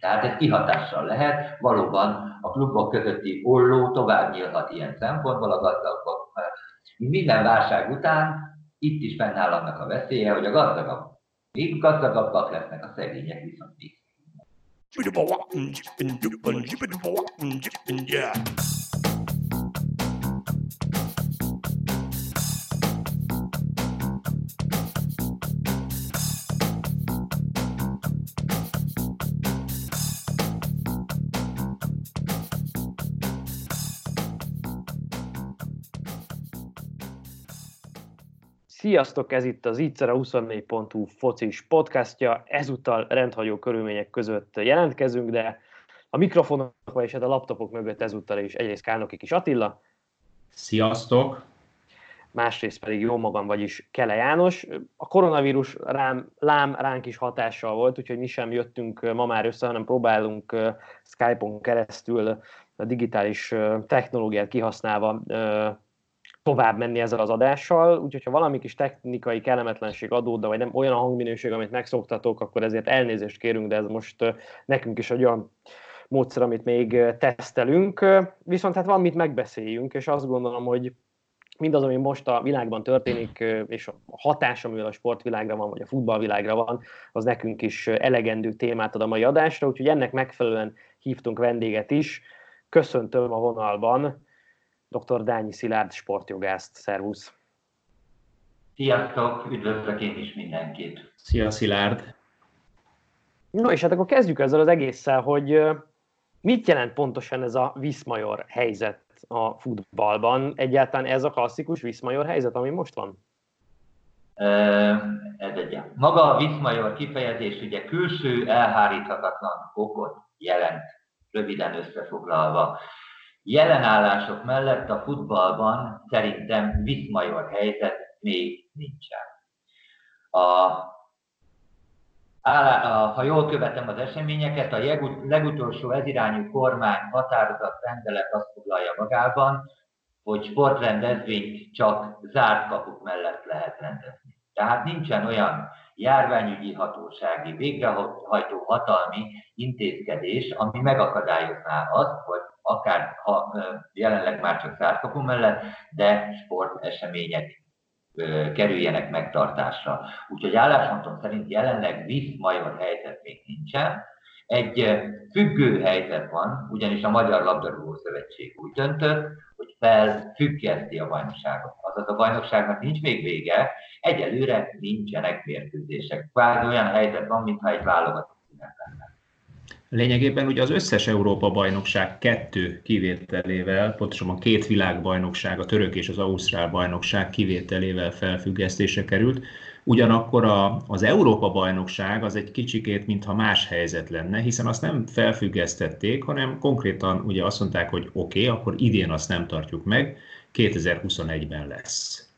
Tehát ez kihatással lehet, valóban a klubok közötti olló tovább nyílhat ilyen szempontból a gazdagok. Minden válság után itt is fennáll annak a veszélye, hogy a gazdagabb még gazdagabbak lesznek, a szegények viszont még. Sziasztok, ez itt az Itzer a 24.hu focis podcastja. Ezúttal rendhagyó körülmények között jelentkezünk, de a mikrofonok és hát a laptopok mögött ezúttal is egyrészt Kálnoki kis Attila. Sziasztok! Másrészt pedig jó magam, vagyis Kele János. A koronavírus rám, lám ránk is hatással volt, úgyhogy mi sem jöttünk ma már össze, hanem próbálunk Skype-on keresztül a digitális technológiát kihasználva tovább menni ezzel az adással, úgyhogy ha valami kis technikai kellemetlenség adódna, vagy nem olyan a hangminőség, amit megszoktatok, akkor ezért elnézést kérünk, de ez most nekünk is egy olyan módszer, amit még tesztelünk. Viszont hát van mit megbeszéljünk, és azt gondolom, hogy mindaz, ami most a világban történik, és a hatás, amivel a sportvilágra van, vagy a futballvilágra van, az nekünk is elegendő témát ad a mai adásra, úgyhogy ennek megfelelően hívtunk vendéget is. Köszöntöm a vonalban dr. Dányi Szilárd sportjogászt. Szervusz! Sziasztok! Üdvözlök én is mindenkit! Szia Szilárd! No, és hát akkor kezdjük ezzel az egésszel, hogy mit jelent pontosan ez a Viszmajor helyzet a futballban? Egyáltalán ez a klasszikus Viszmajor helyzet, ami most van? Ez egy. Maga a Viszmajor kifejezés ugye külső elháríthatatlan okot jelent, röviden összefoglalva jelenállások mellett a futballban szerintem viszmajor helyzet még nincsen. A, ha jól követem az eseményeket, a legutolsó ezirányú kormány határozat rendelet azt foglalja magában, hogy sportrendezvényt csak zárt kapuk mellett lehet rendezni. Tehát nincsen olyan járványügyi hatósági végrehajtó hatalmi intézkedés, ami megakadályozná azt, hogy akár ha jelenleg már csak szárkapó mellett, de sportesemények kerüljenek megtartásra. Úgyhogy álláspontom szerint jelenleg visz-major helyzet még nincsen. Egy függő helyzet van, ugyanis a Magyar Labdarúgó Szövetség úgy döntött, hogy felfüggeszti a bajnokságot. Azaz a bajnokságnak nincs még vége, egyelőre nincsenek mérkőzések. Kvázi olyan helyzet van, mintha egy válogatott. Lényegében ugye az összes Európa-bajnokság kettő kivételével, pontosabban két világbajnokság, a török és az ausztrál bajnokság kivételével felfüggesztése került. Ugyanakkor a, az Európa-bajnokság az egy kicsikét, mintha más helyzet lenne, hiszen azt nem felfüggesztették, hanem konkrétan ugye azt mondták, hogy oké, okay, akkor idén azt nem tartjuk meg, 2021-ben lesz.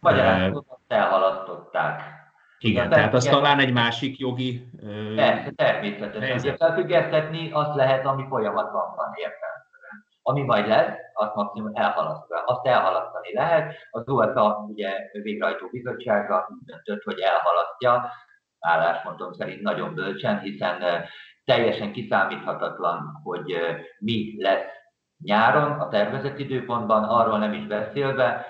Magyarán elhalasztották. Igen, tehát, tehát az talán egy másik jogi... Persze, természetesen. Ugye felfüggesztetni azt lehet, ami folyamatban van értelemszerűen. Ami majd lesz, azt maximum elhalasztani. Azt elhalasztani lehet. Az UEFA ugye végrehajtó bizottsága döntött, hogy elhalasztja, álláspontom szerint nagyon bölcsen, hiszen teljesen kiszámíthatatlan, hogy mi lesz nyáron a tervezett időpontban, arról nem is beszélve,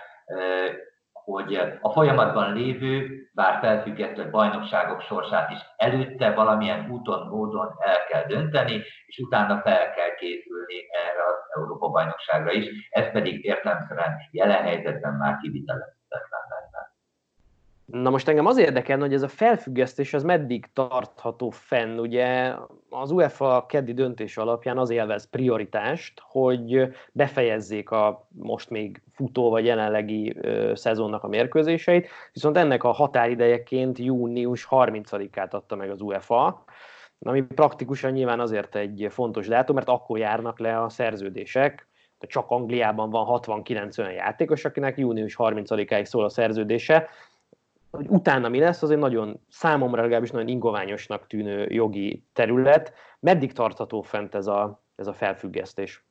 hogy a folyamatban lévő, bár felfüggesztett bajnokságok sorsát is előtte valamilyen úton, módon el kell dönteni, és utána fel kell készülni erre az Európa-bajnokságra is, ez pedig értelmszerűen jelen helyzetben már kivitelezhetetlen. Na most engem az érdekel, hogy ez a felfüggesztés az meddig tartható fenn. Ugye az UEFA keddi döntés alapján az élvez prioritást, hogy befejezzék a most még futó vagy jelenlegi ö, szezonnak a mérkőzéseit, viszont ennek a határidejeként június 30-át adta meg az UEFA, ami praktikusan nyilván azért egy fontos dátum, mert akkor járnak le a szerződések, csak Angliában van 69 olyan játékos, akinek június 30-áig szól a szerződése, hogy utána mi lesz, az egy nagyon, számomra legalábbis nagyon ingoványosnak tűnő jogi terület. Meddig tartható fent ez a, ez a felfüggesztés?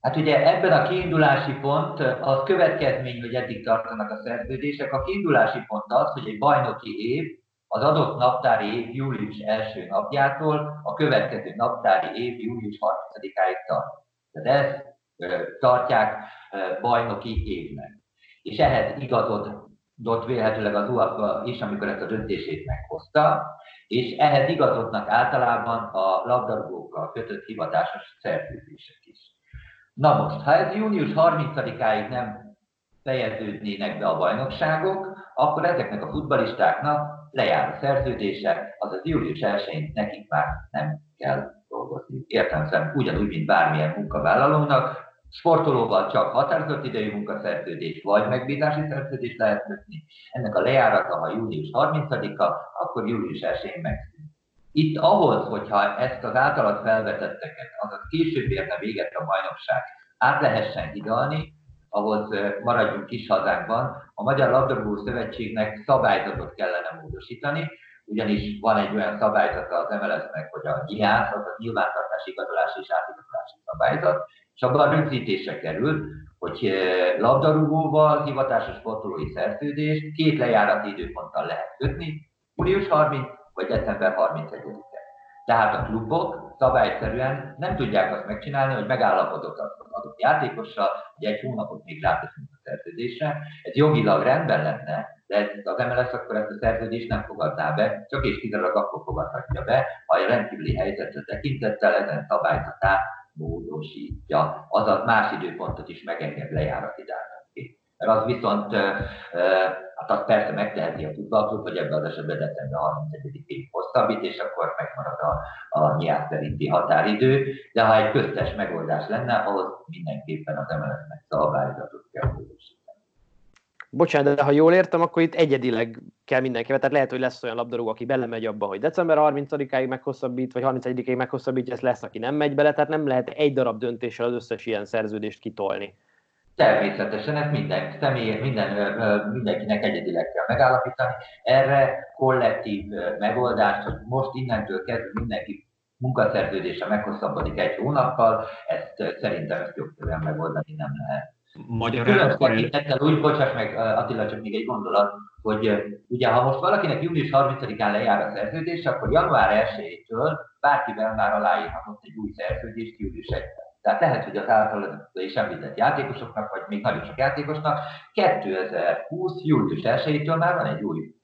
Hát ugye ebben a kiindulási pont az következmény, hogy eddig tartanak a szerződések. A kiindulási pont az, hogy egy bajnoki év az adott naptári év július első napjától a következő naptári év július 30-áig tart. Tehát ezt tartják bajnoki évnek. És ehhez igazodott vélhetőleg az UEFA is, amikor ezt a döntését meghozta, és ehhez igazodnak általában a labdarúgókkal kötött hivatásos szerződések is. Na most, ha ez június 30-áig nem fejeződnének be a bajnokságok, akkor ezeknek a futbalistáknak lejár a szerződése, azaz július 1-én nekik már nem kell dolgozni. Értem ugyanúgy, mint bármilyen munkavállalónak, Sportolóval csak határozott idejű munkaszerződés vagy megbízási szerződés lehet kötni. Ennek a lejárata, ha július 30-a, akkor július 1-én megszűnik. Itt ahhoz, hogyha ezt az általad felvetetteket, azaz később érne véget a bajnokság, át lehessen hidalni, ahhoz maradjunk kis hazánkban, a Magyar Labdarúgó Szövetségnek szabályzatot kellene módosítani, ugyanis van egy olyan szabályzata az MLS-nek, hogy a GIÁSZ, az a nyilvántartási igazolási és átigazolási szabályzat, és abban került, hogy labdarúgóval hivatásos sportolói szerződést két lejárati időponttal lehet kötni, július 30 vagy december 31-e. Tehát a klubok szabályszerűen nem tudják azt megcsinálni, hogy megállapodott az adott játékossal, hogy egy hónapot még ráteszünk a szerződésre. Ez jogilag rendben lenne, de az MLS akkor ezt a szerződést nem fogadná be, csak és kizárólag akkor fogadhatja be, ha a rendkívüli helyzetre tekintettel ezen szabályzatát módosítja, azaz más időpontot is megenged lejárati dátumként. Mert az viszont, hát azt persze megteheti a futballklub, hogy ebben az esetben december 31-ig hosszabbít, és akkor megmarad a, a nyilván szerinti határidő, de ha egy köztes megoldás lenne, ahhoz mindenképpen az MLS-nek szabályzatot kell módosítani. Bocsánat, de ha jól értem, akkor itt egyedileg kell mindenkivel. Tehát lehet, hogy lesz olyan labdarúgó, aki belemegy abba, hogy december 30-áig meghosszabbít, vagy 31-ig meghosszabbítja, ez lesz, aki nem megy bele, tehát nem lehet egy darab döntéssel az összes ilyen szerződést kitolni. Természetesen ez minden személy, minden, mindenkinek egyedileg kell megállapítani. Erre kollektív megoldást, hogy most innentől kezdve mindenki munkaszerződése meghosszabbodik egy hónappal, ezt szerintem ezt jogszerűen megoldani nem lehet. Magyarán akkor... El... úgy, bocsáss meg Attila, csak még egy gondolat, hogy ugye ha most valakinek június 30-án lejár a szerződés, akkor január 1-től bárkivel már aláírhatott egy új szerződést július 1 tehát lehet, hogy az általad is említett játékosoknak, vagy még nagyon sok játékosnak 2020. július 1-től már van egy új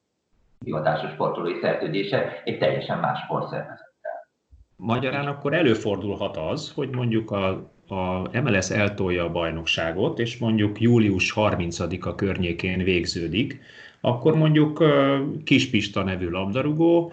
hivatásos sportolói szerződése egy teljesen más sportszervezettel. Magyarán akkor előfordulhat az, hogy mondjuk a a MLS eltolja a bajnokságot, és mondjuk július 30-a környékén végződik, akkor mondjuk Kispista nevű labdarúgó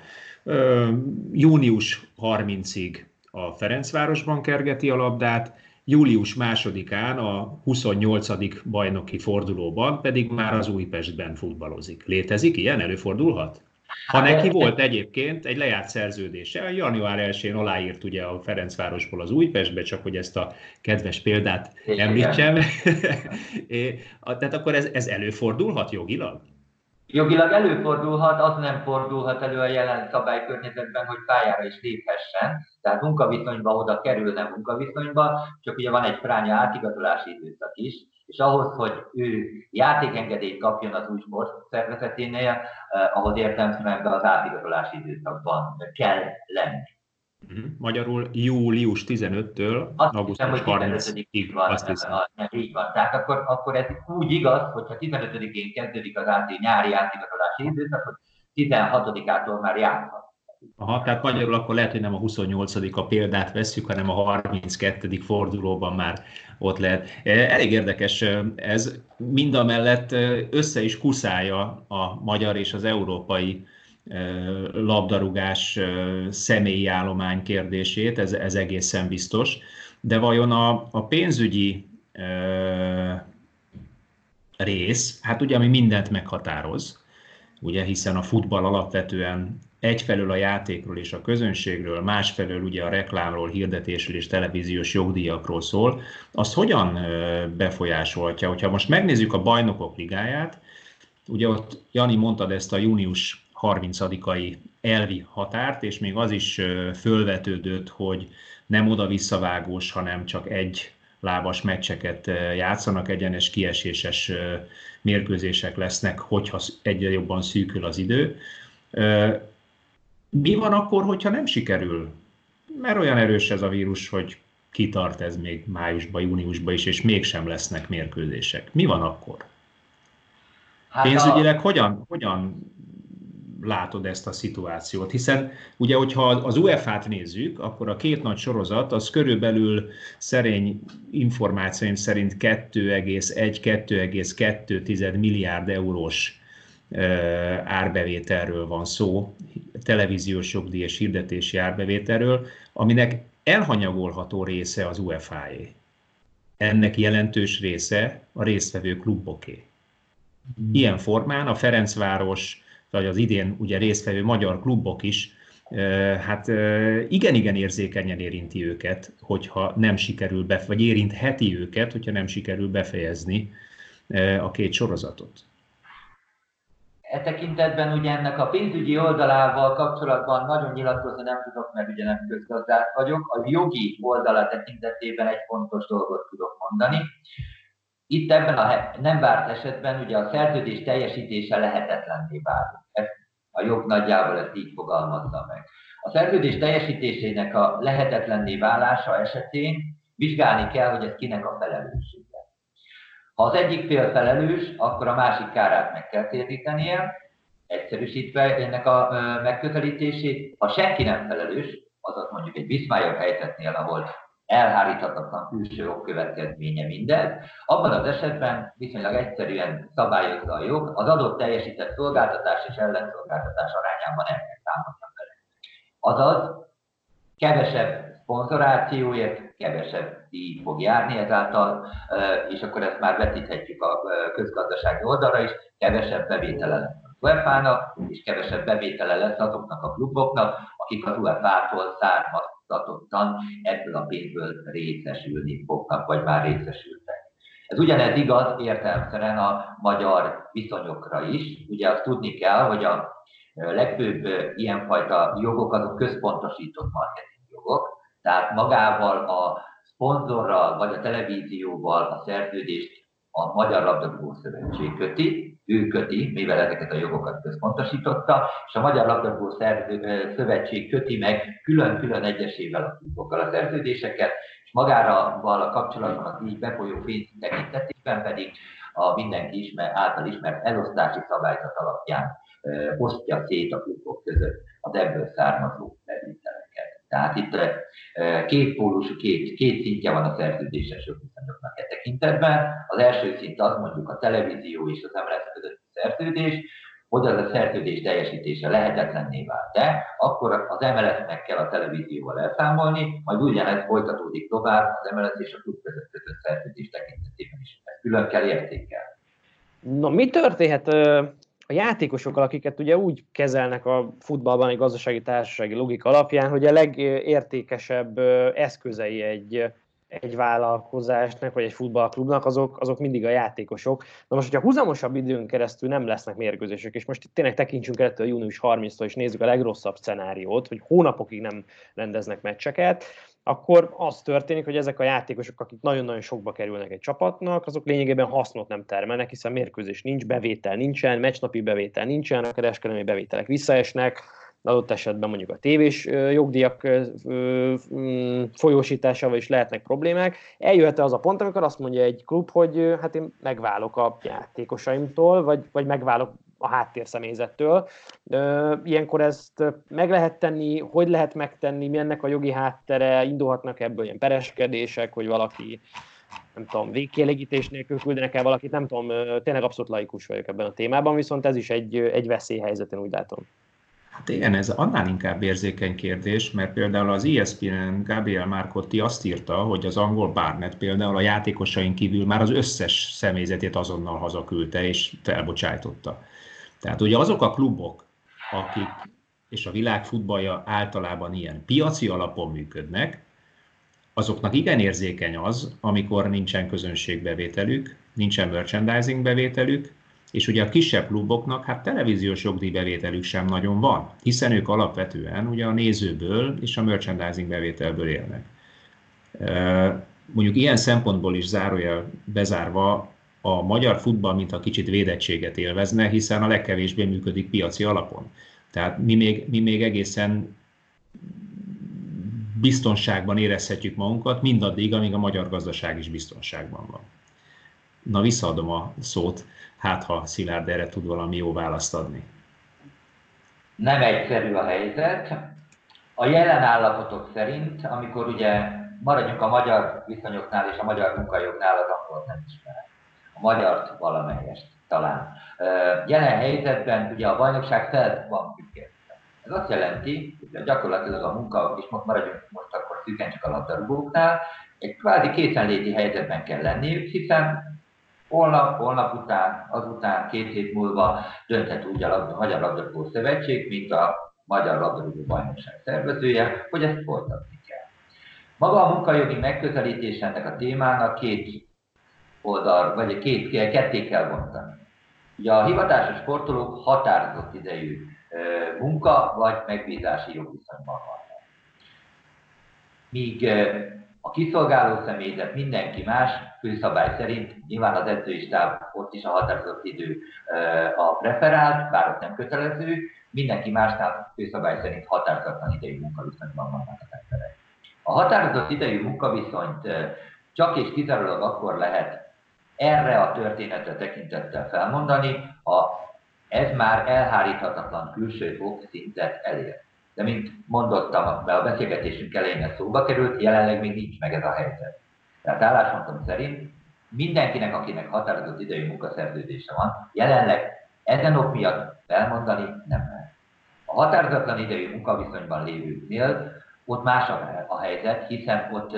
június 30-ig a Ferencvárosban kergeti a labdát, július másodikán a 28. bajnoki fordulóban pedig már az Újpestben futballozik. Létezik ilyen? Előfordulhat? Ha hát, neki volt egyébként egy lejárt szerződése, január 1-én aláírt ugye a Ferencvárosból az Újpestbe, csak hogy ezt a kedves példát említsem. Tehát akkor ez, ez előfordulhat jogilag? Jogilag előfordulhat, az nem fordulhat elő a jelen szabálykörnyezetben, hogy pályára is léphessen, tehát munkaviszonyba oda kerülne munkaviszonyba, csak ugye van egy fránya átigazolási időszak is, és ahhoz, hogy ő játékengedélyt kapjon az új sport szervezeténél, eh, ahhoz értelmszerűen az átigazolási időszakban kell lenni. Uh-huh. Magyarul július 15-től augusztus 30-ig. Van, azt hiszem. A, így van. Tehát akkor, akkor ez úgy igaz, hogyha 15-én kezdődik az áti, nyári átigazolási időszak, hogy 16-ától már járhat. Aha, tehát magyarul akkor lehet, hogy nem a 28 a példát veszük, hanem a 32. fordulóban már ott lehet. E, elég érdekes e, ez, mind a mellett e, össze is kuszálja a magyar és az európai labdarúgás személyi állomány kérdését, ez, ez egészen biztos. De vajon a, a pénzügyi rész, hát ugye ami mindent meghatároz, ugye, hiszen a futball alapvetően egyfelől a játékról és a közönségről, másfelől ugye a reklámról, hirdetésről és televíziós jogdíjakról szól, azt hogyan befolyásolhatja? Hogyha most megnézzük a bajnokok ligáját, ugye ott Jani mondtad ezt a június 30-ai elvi határt, és még az is fölvetődött, hogy nem oda-visszavágós, hanem csak egy lábas meccseket játszanak, egyenes kieséses mérkőzések lesznek, hogyha egyre jobban szűkül az idő. Mi van akkor, hogyha nem sikerül? Mert olyan erős ez a vírus, hogy kitart ez még májusban, júniusban is, és mégsem lesznek mérkőzések. Mi van akkor? Hát Pénzügyileg a... hogyan, hogyan látod ezt a szituációt? Hiszen ugye, hogyha az UEFA-t nézzük, akkor a két nagy sorozat az körülbelül szerény információim szerint 2,1-2,2 milliárd eurós árbevételről van szó, televíziós jogdíj és hirdetési árbevételről, aminek elhanyagolható része az UEFA-é. Ennek jelentős része a résztvevő kluboké. Ilyen formán a Ferencváros, vagy az idén ugye résztvevő magyar klubok is, hát igen-igen érzékenyen érinti őket, hogyha nem sikerül, be, vagy érintheti őket, hogyha nem sikerül befejezni a két sorozatot. E tekintetben ugye ennek a pénzügyi oldalával kapcsolatban nagyon nyilatkozni nem tudok, mert ugye nem közgazdás vagyok. A jogi oldala tekintetében egy fontos dolgot tudok mondani. Itt ebben a nem várt esetben ugye a szerződés teljesítése lehetetlenné válik. A jog nagyjából ezt így fogalmazza meg. A szerződés teljesítésének a lehetetlenné válása esetén vizsgálni kell, hogy ez kinek a felelősség. Ha az egyik fél felelős, akkor a másik kárát meg kell térítenie, egyszerűsítve ennek a megközelítését. Ha senki nem felelős, azaz mondjuk egy Bismarck helyzetnél, ahol elháríthatatlan külső okkövetkezménye mindez, abban az esetben viszonylag egyszerűen szabályozza a jog, az adott teljesített szolgáltatás és ellenszolgáltatás arányában el kell számolni vele. Azaz, kevesebb szponzorációért kevesebb díj fog járni ezáltal, és akkor ezt már vetíthetjük a közgazdasági oldalra is, kevesebb bevétele lesz az UEFA-nak, és kevesebb bevétele lesz azoknak a kluboknak, akik az UEFA-tól származtatottan ebből a pénzből részesülni fognak, vagy már részesültek. Ez ugyanez igaz értelemszerűen a magyar viszonyokra is. Ugye azt tudni kell, hogy a legfőbb ilyenfajta jogok azok központosított marketing tehát magával a szponzorral vagy a televízióval a szerződést a Magyar Labdarúgó Szövetség köti, ő köti, mivel ezeket a jogokat központosította, és a Magyar Labdarúgó Szövetség köti meg külön-külön egyesével a klubokkal a szerződéseket, és magára a kapcsolatban az így befolyó pénz tekintetében pedig a mindenki ismer, által ismert elosztási szabályzat alapján osztja szét a klubok között az ebből származó bevételeket. Tehát itt két pólusú, két, két szintje van a szerződéses jogviszonyoknak e tekintetben. Az első szint az mondjuk a televízió és az emelet közötti szerződés, hogy az a szerződés teljesítése lehetetlenné vált. De akkor az emeletnek kell a televízióval elszámolni, majd ugyanez folytatódik tovább az emelet és a klub között kötött szerződés tekintetében is. Ezt külön kell értékelni. Na, mi történhet a játékosokkal, akiket ugye úgy kezelnek a futballban egy gazdasági társasági logika alapján, hogy a legértékesebb eszközei egy, egy vállalkozásnak, vagy egy futballklubnak, azok, azok mindig a játékosok. Na most, hogyha húzamosabb időn keresztül nem lesznek mérkőzések, és most itt tényleg tekintsünk el a június 30-tól, és nézzük a legrosszabb szenáriót, hogy hónapokig nem rendeznek meccseket, akkor az történik, hogy ezek a játékosok, akik nagyon-nagyon sokba kerülnek egy csapatnak, azok lényegében hasznot nem termelnek, hiszen mérkőzés nincs, bevétel nincsen, meccsnapi bevétel nincsen, a kereskedelmi bevételek visszaesnek, adott esetben mondjuk a tévés jogdíjak mm, folyósításával is lehetnek problémák. Eljöhet az a pont, amikor azt mondja egy klub, hogy hát én megválok a játékosaimtól, vagy, vagy megválok a háttérszemélyzettől. Ilyenkor ezt meg lehet tenni, hogy lehet megtenni, mi ennek a jogi háttere, indulhatnak ebből ilyen pereskedések, hogy valaki nem tudom, végkielégítés nélkül küldenek el valakit, nem tudom, tényleg abszolút laikus vagyok ebben a témában, viszont ez is egy, egy veszélyhelyzet, én úgy látom. Hát igen, ez annál inkább érzékeny kérdés, mert például az ESPN Gabriel Marcotti azt írta, hogy az angol Barnett például a játékosain kívül már az összes személyzetét azonnal hazaküldte és felbocsájtotta. Tehát ugye azok a klubok, akik, és a világ futballja általában ilyen piaci alapon működnek, azoknak igen érzékeny az, amikor nincsen közönségbevételük, nincsen merchandising bevételük, és ugye a kisebb kluboknak hát televíziós jogdíjbevételük sem nagyon van, hiszen ők alapvetően ugye a nézőből és a merchandising bevételből élnek. Mondjuk ilyen szempontból is zárójel bezárva a magyar futball, mint a kicsit védettséget élvezne, hiszen a legkevésbé működik piaci alapon. Tehát mi még, mi még egészen biztonságban érezhetjük magunkat, mindaddig, amíg a magyar gazdaság is biztonságban van. Na, visszaadom a szót, hát ha Szilárd erre tud valami jó választ adni. Nem egyszerű a helyzet. A jelen állapotok szerint, amikor ugye maradjunk a magyar viszonyoknál és a magyar munkajognál, az akkor nem ismerem. A magyar valamelyest talán. Jelen helyzetben ugye a bajnokság fel van függesztve. Ez azt jelenti, hogy gyakorlatilag a munka, és most maradjunk most akkor szűken csak a labdarúgóknál, egy kvázi készenléti helyzetben kell lenniük, hiszen holnap, holnap után, azután, két hét múlva dönthet úgy a Magyar Labdarúgó Szövetség, mint a Magyar Labdarúgó Bajnokság szervezője, hogy ezt folytatni kell. Maga a munkajogi megközelítés ennek a témának két oldal, vagy két, ketté kell bontani. Ugye a hivatásos sportolók határozott idejű munka vagy megbízási jogviszonyban vannak. Míg a kiszolgáló személyzet mindenki más, főszabály szerint, nyilván az edzőistáb ott is a határozott idő a preferált, bár ott nem kötelező, mindenki másnál főszabály szerint határozatlan idejű munkaviszonyban vannak az emberek. A határozott idejű munkaviszonyt csak és kizárólag akkor lehet erre a történetre tekintettel felmondani, ha ez már elháríthatatlan külső fok szintet elér. De mint mondottam, a beszélgetésünk elején ez szóba került, jelenleg még nincs meg ez a helyzet. Tehát álláspontom szerint mindenkinek, akinek határozott idejű munkaszerződése van, jelenleg ezen ok miatt felmondani nem lehet. A határozatlan idejű munkaviszonyban lévőknél ott más a helyzet, hiszen ott,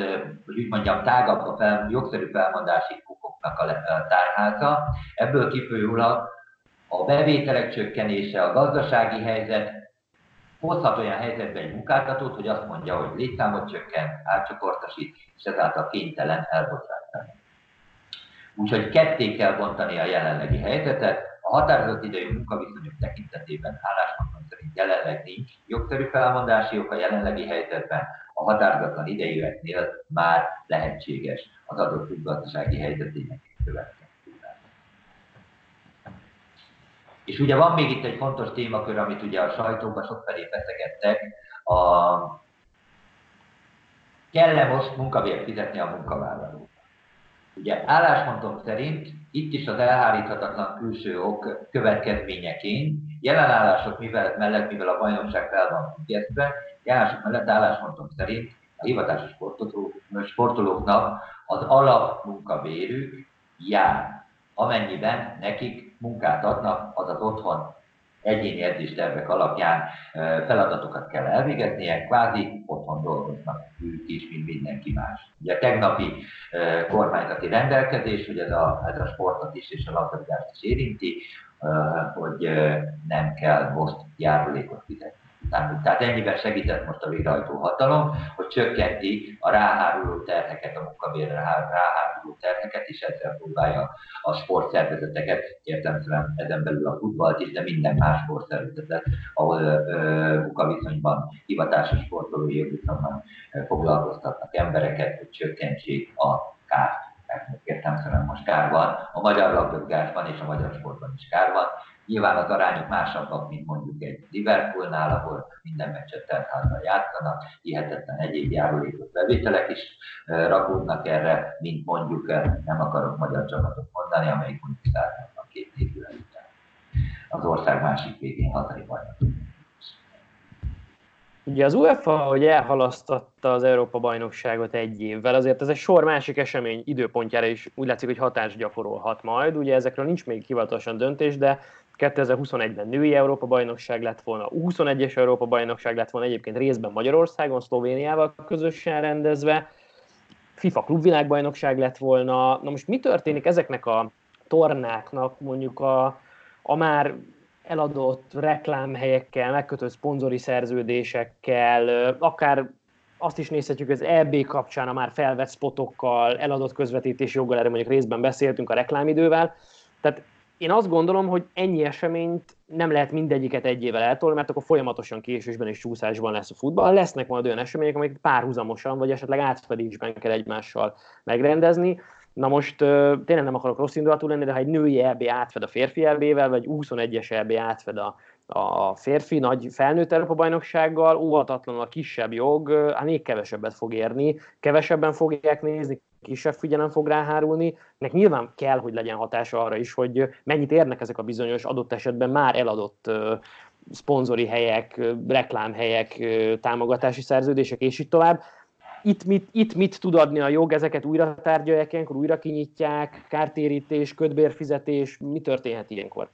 hogy úgy mondjam, tágabb a fel, jogszerű felmondási a tárháza. Ebből kifolyólag a bevételek csökkenése, a gazdasági helyzet hozhat olyan helyzetben egy munkáltatót, hogy azt mondja, hogy létszámot csökkent, átcsoportosít, és ezáltal kénytelen elbocsátani. Úgyhogy ketté kell bontani a jelenlegi helyzetet. A határozott idejű munkaviszonyok tekintetében álláspontom szerint jelenleg nincs jogszerű felmondási ok a jelenlegi helyzetben, a határozatlan idejűeknél már lehetséges az adott gazdasági helyzetének következő. És ugye van még itt egy fontos témakör, amit ugye a sajtóban sokfelé feszegettek, a kell-e most munkabért fizetni a munkavállalók? Ugye álláspontom szerint itt is az elháríthatatlan külső ok következményeként jelenállások mivel, mellett, mivel a bajnokság fel van függesztve, jelenállások mellett álláspontom szerint a hivatásos sportolóknak az alapmunkabérük jár, amennyiben nekik munkát adnak, az az otthon egyéni edzéstervek alapján feladatokat kell elvégeznie, kvázi otthon dolgoznak ők is, mint mindenki más. Ugye a tegnapi kormányzati rendelkezés, hogy ez a, ez a sportot is és a labdarúgást is érinti, hogy nem kell most járulékot fizetni. Tehát ennyiben segített most a végrehajtó hatalom, hogy csökkenti a ráháruló terheket, a munkabérre ráháruló terheket, és ezzel próbálja a sportszervezeteket, értelemszerűen ezen belül a futballt is, de minden más sportszervezetet, ahol munkaviszonyban, hivatásos sportolói jogviszonyban foglalkoztatnak embereket, hogy csökkentsék a kárt. Mert értelemszerűen most kár van, a magyar labdarúgásban és a magyar sportban is kár van, Nyilván az arányok másabbak, mint mondjuk egy Liverpoolnál, ahol minden meccset teltházban játszanak, hihetetlen egyéb járulékos bevételek is rakódnak erre, mint mondjuk, nem akarok magyar csapatot mondani, amelyik mondjuk 162 évvel után az ország másik végén hazai bajnok. Ugye az UEFA, hogy elhalasztotta az Európa bajnokságot egy évvel, azért ez egy sor másik esemény időpontjára is úgy látszik, hogy hatást gyakorolhat majd. Ugye ezekről nincs még hivatalosan döntés, de 2021-ben női Európa-bajnokság lett volna, 21-es Európa-bajnokság lett volna egyébként részben Magyarországon, Szlovéniával közösen rendezve, FIFA klubvilágbajnokság lett volna. Na most mi történik ezeknek a tornáknak mondjuk a, a már eladott reklámhelyekkel, megkötött szponzori szerződésekkel, akár azt is nézhetjük, az EB kapcsán a már felvett spotokkal, eladott közvetítési joggal, erre mondjuk részben beszéltünk a reklámidővel. Tehát én azt gondolom, hogy ennyi eseményt nem lehet mindegyiket egy évvel eltolni, mert akkor folyamatosan késésben és csúszásban lesz a futball. Lesznek majd olyan események, amik párhuzamosan, vagy esetleg átfedésben kell egymással megrendezni. Na most tényleg nem akarok rossz indulatú lenni, de ha egy női EB átfed a férfi EB-vel, vagy 21-es EB átfed a a férfi nagy felnőtt Európa bajnoksággal, óvatatlanul a kisebb jog, hát még kevesebbet fog érni, kevesebben fogják nézni, kisebb figyelem fog ráhárulni, nek nyilván kell, hogy legyen hatása arra is, hogy mennyit érnek ezek a bizonyos adott esetben már eladott szponzori helyek, reklámhelyek, támogatási szerződések, és így tovább. Itt mit, itt mit tud adni a jog, ezeket újra tárgyalják ilyenkor, újra kinyitják, kártérítés, ködbérfizetés, mi történhet ilyenkor?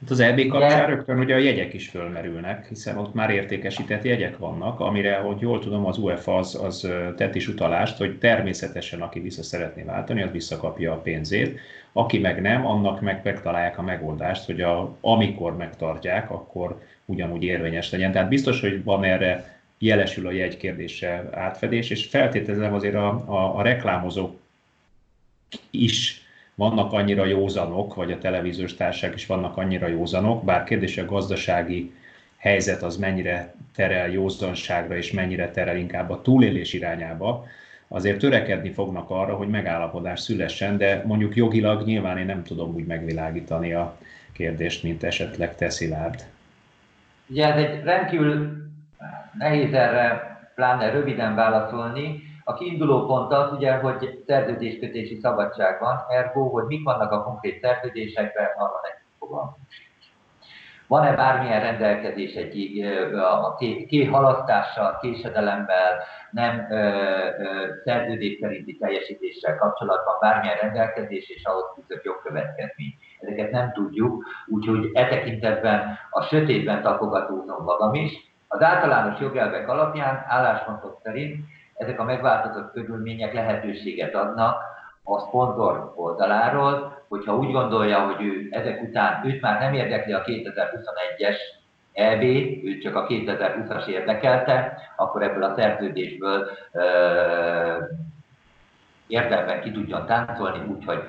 Hát az EB kapcsán rögtön ugye a jegyek is fölmerülnek, hiszen ott már értékesített jegyek vannak, amire, hogy jól tudom, az UEFA az, az tett is utalást, hogy természetesen aki vissza szeretné váltani, az visszakapja a pénzét, aki meg nem, annak meg megtalálják a megoldást, hogy a, amikor megtartják, akkor ugyanúgy érvényes legyen. Tehát biztos, hogy van erre jelesül a jegy kérdése átfedés, és feltételezem azért a, a, a reklámozók is vannak annyira józanok, vagy a televíziós társaság is vannak annyira józanok, bár kérdés a gazdasági helyzet az mennyire terel józanságra, és mennyire terel inkább a túlélés irányába, azért törekedni fognak arra, hogy megállapodás szülessen, de mondjuk jogilag nyilván én nem tudom úgy megvilágítani a kérdést, mint esetleg teszi Szilárd. Ugye ez egy rendkívül nehéz erre pláne röviden válaszolni, a kiinduló pont az ugye, hogy szerződéskötési szabadság van, ergo, hogy mik vannak a konkrét szerződésekben, arra nekünk fogalmunk van-e bármilyen rendelkezés egy a kihalasztással, késedelemmel, nem ö, ö, szerződés szerinti teljesítéssel kapcsolatban bármilyen rendelkezés, és ahhoz fűzött jogkövetkezmény. Ezeket nem tudjuk, úgyhogy e tekintetben a sötétben tapogatózom magam is. Az általános jogelvek alapján álláspontok szerint ezek a megváltozott körülmények lehetőséget adnak a szponzor oldaláról, hogyha úgy gondolja, hogy ő ezek után, őt már nem érdekli a 2021-es EB, őt csak a 2020-as érdekelte, akkor ebből a szerződésből ö, érdemben ki tudjon táncolni, úgyhogy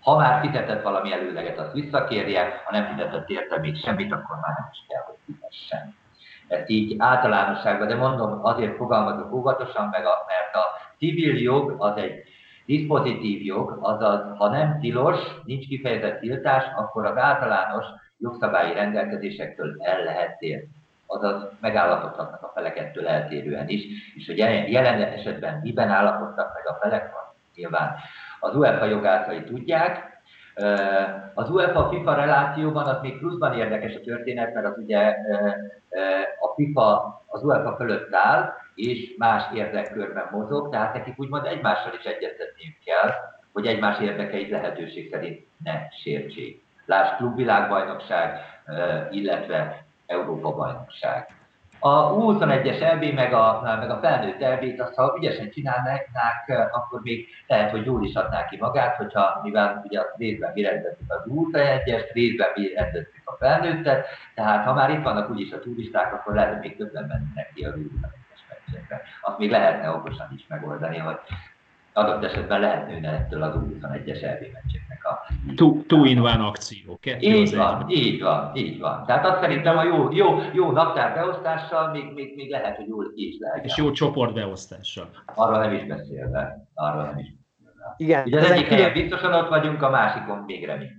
ha már fizetett valami előleget, azt visszakérje, ha nem fizetett érte még semmit, akkor már nem is kell, hogy fizessen így általánosságban, de mondom, azért fogalmazok óvatosan, meg a, mert a civil jog az egy diszpozitív jog, azaz ha nem tilos, nincs kifejezett tiltás, akkor az általános jogszabályi rendelkezésektől el lehet térni. Azaz megállapodhatnak a felek ettől eltérően is, és hogy jelen esetben miben állapodtak meg a felek, nyilván az UEFA jogászai tudják, az UEFA-FIFA relációban az még pluszban érdekes a történet, mert az ugye a FIFA az UEFA fölött áll, és más érdekkörben mozog, tehát nekik úgymond egymással is egyeztetniük kell, hogy egymás érdekeit lehetőség szerint ne sértsék. Lásd klubvilágbajnokság, illetve Európa bajnokság. A U21-es EB meg a, meg a felnőtt EB-t, azt ha ügyesen csinálnák, akkor még lehet, hogy jól is adnák ki magát, hogyha mivel ugye részben mi rendezzük az U21-est, részben mi rendezzük a felnőttet, tehát ha már itt vannak úgyis a turisták, akkor lehet, hogy még többen mennek ki az U21-es meccsekre. Azt még lehetne okosan is megoldani, hogy adott esetben lehet nőne ettől az U21-es EB meccseknek a... Two, two in one akció. Kettő így van, egy. így van, így van. Tehát azt szerintem a jó, jó, jó naptár beosztással még, még, még lehet, hogy jól is lehet. És jó csoport beosztással. Arról nem is beszélve. Arról nem is beszélve. Igen. Ugye az egyik helyen biztosan ott vagyunk, a másikon még reménykedik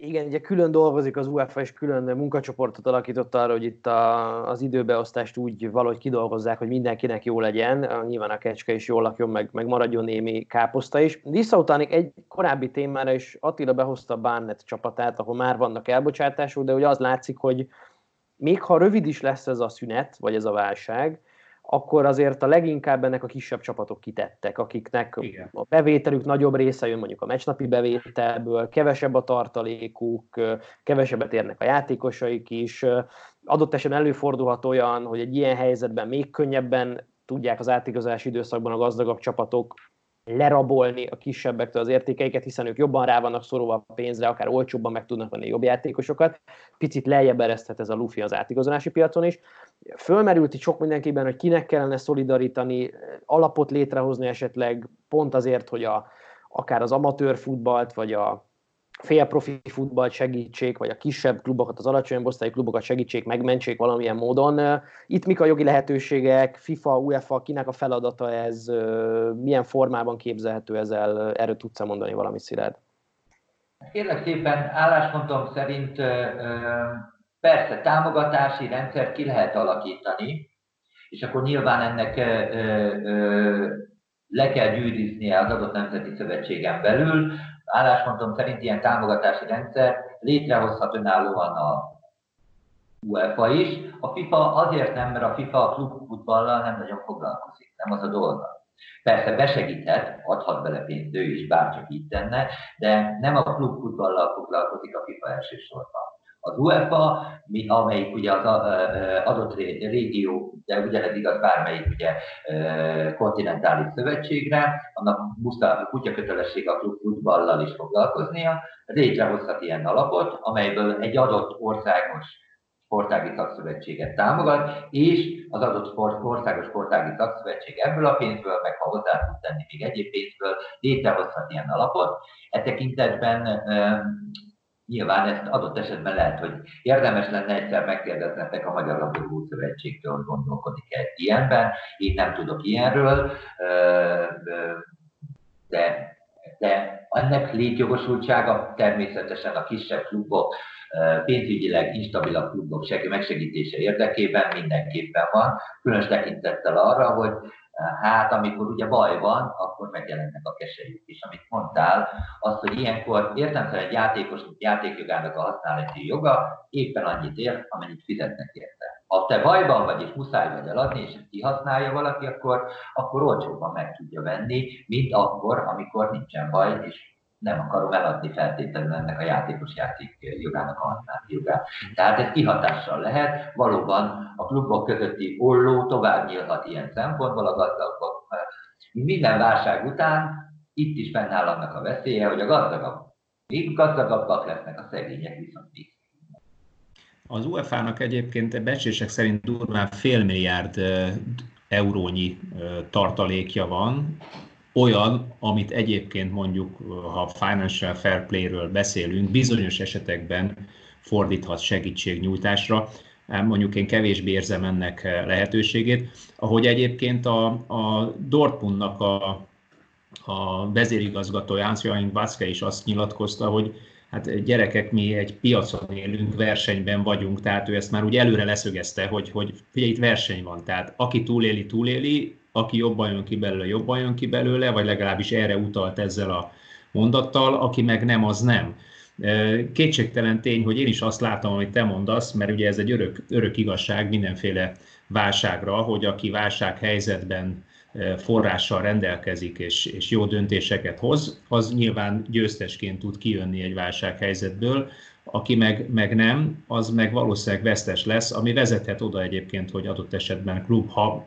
igen, ugye külön dolgozik az UEFA, és külön munkacsoportot alakított arra, hogy itt a, az időbeosztást úgy valahogy kidolgozzák, hogy mindenkinek jó legyen, nyilván a kecske is jól lakjon, meg, meg maradjon némi káposzta is. Visszautalnék egy korábbi témára, és Attila behozta Barnett csapatát, ahol már vannak elbocsátások, de ugye az látszik, hogy még ha rövid is lesz ez a szünet, vagy ez a válság, akkor azért a leginkább ennek a kisebb csapatok kitettek, akiknek Igen. a bevételük nagyobb része jön mondjuk a meccsnapi bevételből, kevesebb a tartalékuk, kevesebbet érnek a játékosaik is. Adott esetben előfordulhat olyan, hogy egy ilyen helyzetben még könnyebben tudják az átigazási időszakban a gazdagabb csapatok lerabolni a kisebbektől az értékeiket, hiszen ők jobban rá vannak szorulva a pénzre, akár olcsóbban meg tudnak venni jobb játékosokat. Picit lejjebb ereszthet ez a lufi az átigazolási piacon is. Fölmerült itt sok mindenkiben, hogy kinek kellene szolidarítani, alapot létrehozni esetleg pont azért, hogy a, akár az amatőr futballt, vagy a félprofi futballt segítsék, vagy a kisebb klubokat, az alacsonyabb osztályú klubokat segítsék, megmentsék valamilyen módon. Itt mik a jogi lehetőségek, FIFA, UEFA, kinek a feladata ez, milyen formában képzelhető ezzel, erről tudsz mondani valami szilárd? Kérlek szépen, álláspontom szerint Persze, támogatási rendszert ki lehet alakítani, és akkor nyilván ennek le kell gyűrűznie az adott nemzeti szövetségen belül. Álláspontom szerint ilyen támogatási rendszer létrehozhat önállóan a UEFA is. A FIFA azért nem, mert a FIFA a klubfutballal nem nagyon foglalkozik, nem az a dolga. Persze besegíthet, adhat bele pénzt ő is, bárcsak így tenne, de nem a klubfutballal foglalkozik a FIFA elsősorban. Az UEFA, amelyik ugye az adott régió, de ugyanez igaz bármelyik ugye kontinentális szövetségre, annak muszáj kutya kötelessége a klubfutballal is foglalkoznia, létrehozhat ilyen alapot, amelyből egy adott országos sportági szakszövetséget támogat, és az adott országos sportági szakszövetség ebből a pénzből, meg ha hozzá tud tenni még egyéb pénzből, létrehozhat ilyen alapot. E tekintetben nyilván ezt adott esetben lehet, hogy érdemes lenne egyszer megkérdeznetek a Magyar Labdarúgó Szövetségtől, hogy gondolkodik-e ilyenben. Én nem tudok ilyenről, de de ennek létjogosultsága természetesen a kisebb klubok pénzügyileg instabilabb klubok megsegítése érdekében mindenképpen van, különös tekintettel arra, hogy hát amikor ugye baj van, akkor megjelennek a keselyük is. Amit mondtál, az, hogy ilyenkor értelmszerűen egy játékos játékjogának a használati joga éppen annyit ér, amennyit fizetnek érte. Ha te bajban vagy, és muszáj vagy eladni, és ezt kihasználja valaki, akkor, akkor olcsóbban meg tudja venni, mint akkor, amikor nincsen baj, és nem akarom eladni feltétlenül ennek a játékos játék jogának a használati jogát. Tehát ez kihatással lehet, valóban a klubok közötti olló tovább nyílhat ilyen szempontból a gazdagok. Minden válság után itt is fennáll annak a veszélye, hogy a gazdagabb, még gazdagabbak lesznek, a szegények viszont így. Az UEFA-nak egyébként becsések szerint durván fél milliárd eurónyi tartalékja van, olyan, amit egyébként mondjuk, ha financial fair play-ről beszélünk, bizonyos esetekben fordíthat segítségnyújtásra. Mondjuk én kevésbé érzem ennek lehetőségét. Ahogy egyébként a, a Dortmundnak a, a vezérigazgatója, Hans-Joachim Watzke is azt nyilatkozta, hogy hát gyerekek, mi egy piacon élünk, versenyben vagyunk, tehát ő ezt már úgy előre leszögezte, hogy, hogy figyelj, itt verseny van, tehát aki túléli, túléli, aki jobban jön ki belőle, jobban jön ki belőle, vagy legalábbis erre utalt ezzel a mondattal, aki meg nem, az nem. Kétségtelen tény, hogy én is azt látom, amit te mondasz, mert ugye ez egy örök, örök igazság mindenféle válságra, hogy aki válsághelyzetben forrással rendelkezik és, és jó döntéseket hoz, az nyilván győztesként tud kijönni egy válsághelyzetből, aki meg, meg nem, az meg valószínűleg vesztes lesz, ami vezethet oda egyébként, hogy adott esetben klub, ha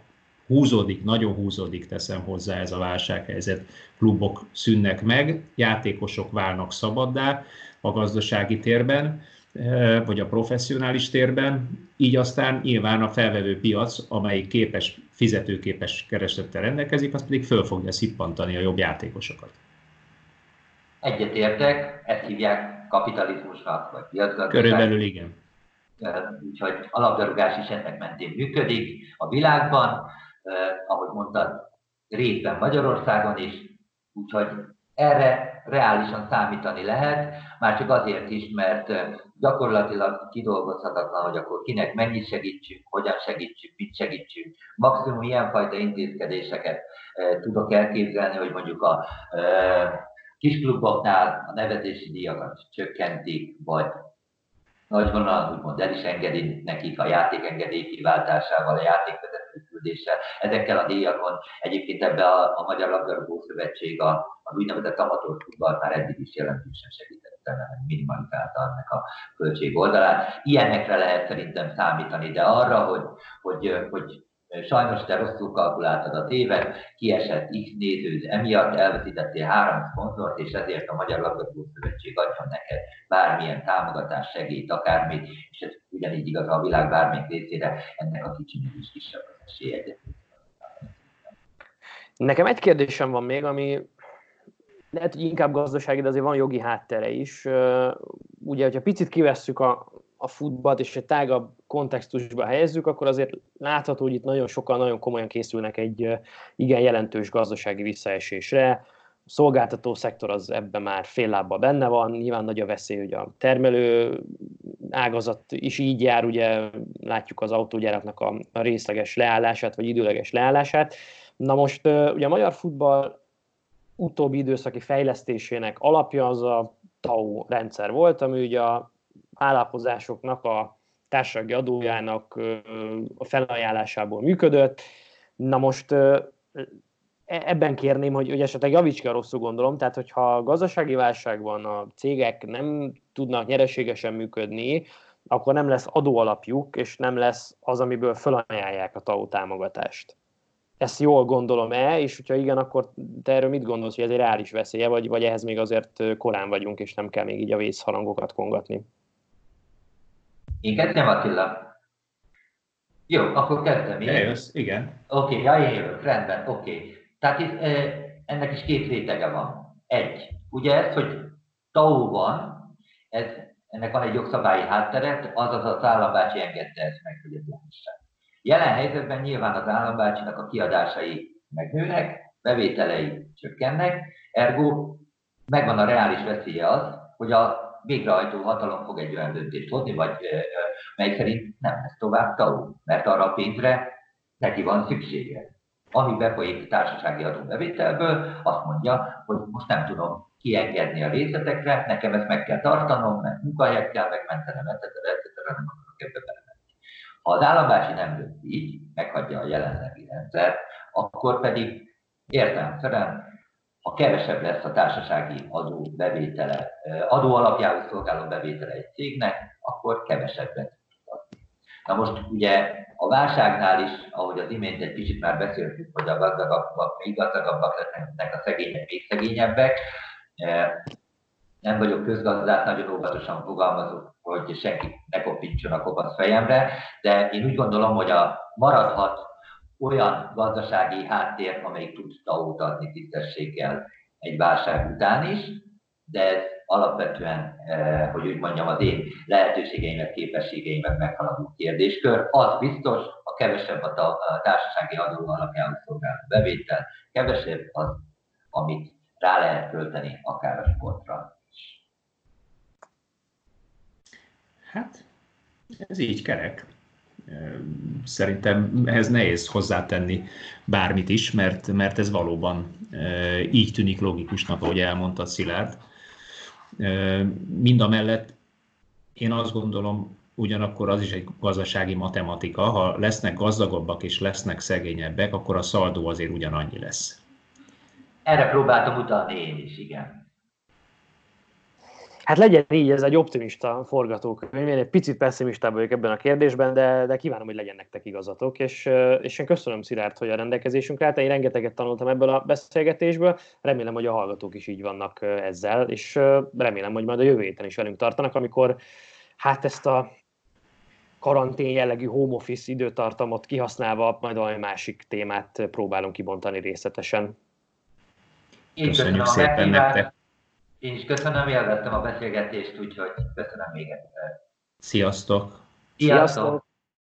húzódik, nagyon húzódik, teszem hozzá ez a válsághelyzet, klubok szűnnek meg, játékosok válnak szabaddá a gazdasági térben, eh, vagy a professzionális térben, így aztán nyilván a felvevő piac, amelyik képes, fizetőképes kereslettel rendelkezik, az pedig föl fogja szippantani a jobb játékosokat. Egyetértek, ezt hívják kapitalizmusnak, vagy piacgazdaság. Körülbelül igen. Eh, úgyhogy alapdarugás is ennek mentén működik a világban ahogy mondtad, részben Magyarországon is, úgyhogy erre reálisan számítani lehet, már csak azért is, mert gyakorlatilag kidolgozhatatlan, hogy akkor kinek mennyit segítsünk, hogyan segítsünk, mit segítsünk. Maximum ilyenfajta intézkedéseket tudok elképzelni, hogy mondjuk a kiskluboknál a nevezési díjakat csökkentik, vagy nagy vonalon úgymond el is engedi nekik a játékengedély kiváltásával, a játékvezető küldéssel. Ezekkel a díjakon egyébként ebbe a, a Magyar Labdarúgó Szövetség a, a úgynevezett amatőr már eddig is jelentősen segítette, minimalizálta ennek a költség oldalát. Ilyenekre lehet szerintem számítani, de arra, hogy, hogy, hogy Sajnos te rosszul kalkuláltad az évet, kiesett X néződ, emiatt elveszítettél három szponzort, és ezért a Magyar Labdarúgó Szövetség adjon neked bármilyen támogatás, segít, akármit, és ez ugyanígy igaz a világ bármelyik részére, ennek a kicsinek is kisebb az esélye. Nekem egy kérdésem van még, ami lehet, hogy inkább gazdasági, de azért van jogi háttere is. Ugye, hogyha picit kivesszük a, a futballt és egy tágabb kontextusba helyezzük, akkor azért látható, hogy itt nagyon sokan nagyon komolyan készülnek egy igen jelentős gazdasági visszaesésre. szolgáltató szektor az ebben már fél lábban benne van, nyilván nagy a veszély, hogy a termelő ágazat is így jár, ugye látjuk az autógyáraknak a, a részleges leállását, vagy időleges leállását. Na most ugye a magyar futball utóbbi időszaki fejlesztésének alapja az a TAU rendszer volt, ami ugye a vállalkozásoknak, a társasági adójának a felajánlásából működött. Na most E, ebben kérném, hogy, hogy esetleg javíts ki a rosszul gondolom, tehát hogyha gazdasági válság van, a cégek nem tudnak nyereségesen működni, akkor nem lesz adóalapjuk, és nem lesz az, amiből felajánlják a TAO támogatást. Ezt jól gondolom-e, és hogyha igen, akkor te erről mit gondolsz, hogy ez egy reális veszélye, vagy, vagy ehhez még azért korán vagyunk, és nem kell még így a vészharangokat kongatni? Én kezdem Attila. Jó, akkor kezdem. Én. igen. Oké, okay, ja, én jövök, rendben, oké. Okay. Tehát itt, ennek is két rétege van. Egy, ugye ez, hogy TAO van, ez, ennek van egy jogszabályi háttere, azaz az állambácsi engedte ezt meg, hogy ez lehessen. Jelen helyzetben nyilván az állambácsinak a kiadásai megnőnek, bevételei csökkennek, ergo megvan a reális veszélye az, hogy a végrehajtó hatalom fog egy olyan döntést hozni, vagy mely szerint nem lesz tovább TAO, mert arra a pénzre neki van szüksége ami befolyik társasági adóbevételből, azt mondja, hogy most nem tudom kiengedni a részletekre, nekem ezt meg kell tartanom, mert munkahelyet kell megmentenem, etc. etc. nem akarok ebbe belemenni. Ha az állambási nem dönt így, meghagyja a jelenlegi rendszer, akkor pedig értelemszerűen, ha kevesebb lesz a társasági adó bevétele, adó alapjául szolgáló bevétele egy cégnek, akkor kevesebbet Na most ugye a válságnál is, ahogy az imént egy kicsit már beszéltük, hogy a gazdagabbak még gazdagabbak lesznek, a szegények még szegényebbek. E, nem vagyok közgazdát, nagyon óvatosan fogalmazok, hogy senki ne kopítson a kopasz fejemre, de én úgy gondolom, hogy a maradhat olyan gazdasági háttér, amelyik tud tau adni tisztességgel egy válság után is, de ez alapvetően, eh, hogy úgy mondjam, az én lehetőségeimet, képességeimet meghaladó kérdéskör. Az biztos, a kevesebb a társasági adó alapján szolgáló bevétel, kevesebb az, amit rá lehet költeni akár a sportra. Hát, ez így kerek. Szerintem ehhez nehéz hozzátenni bármit is, mert, mert ez valóban eh, így tűnik logikusnak, ahogy elmondta Szilárd Mind a mellett én azt gondolom, ugyanakkor az is egy gazdasági matematika, ha lesznek gazdagabbak és lesznek szegényebbek, akkor a szaldó azért ugyanannyi lesz. Erre próbáltam utalni én is, igen. Hát legyen így, ez egy optimista forgatókönyv. Én egy picit pessimistább vagyok ebben a kérdésben, de, de kívánom, hogy legyen nektek igazatok. És, és én köszönöm Szilárd, hogy a rendelkezésünkre állt. Én rengeteget tanultam ebből a beszélgetésből. Remélem, hogy a hallgatók is így vannak ezzel, és remélem, hogy majd a jövő héten is velünk tartanak, amikor hát ezt a karantén jellegű home office időtartamot kihasználva majd valami másik témát próbálunk kibontani részletesen. Köszönjük szépen nektek! Én is köszönöm, élveztem a beszélgetést, úgyhogy köszönöm még egyszer. Sziasztok! Sziasztok!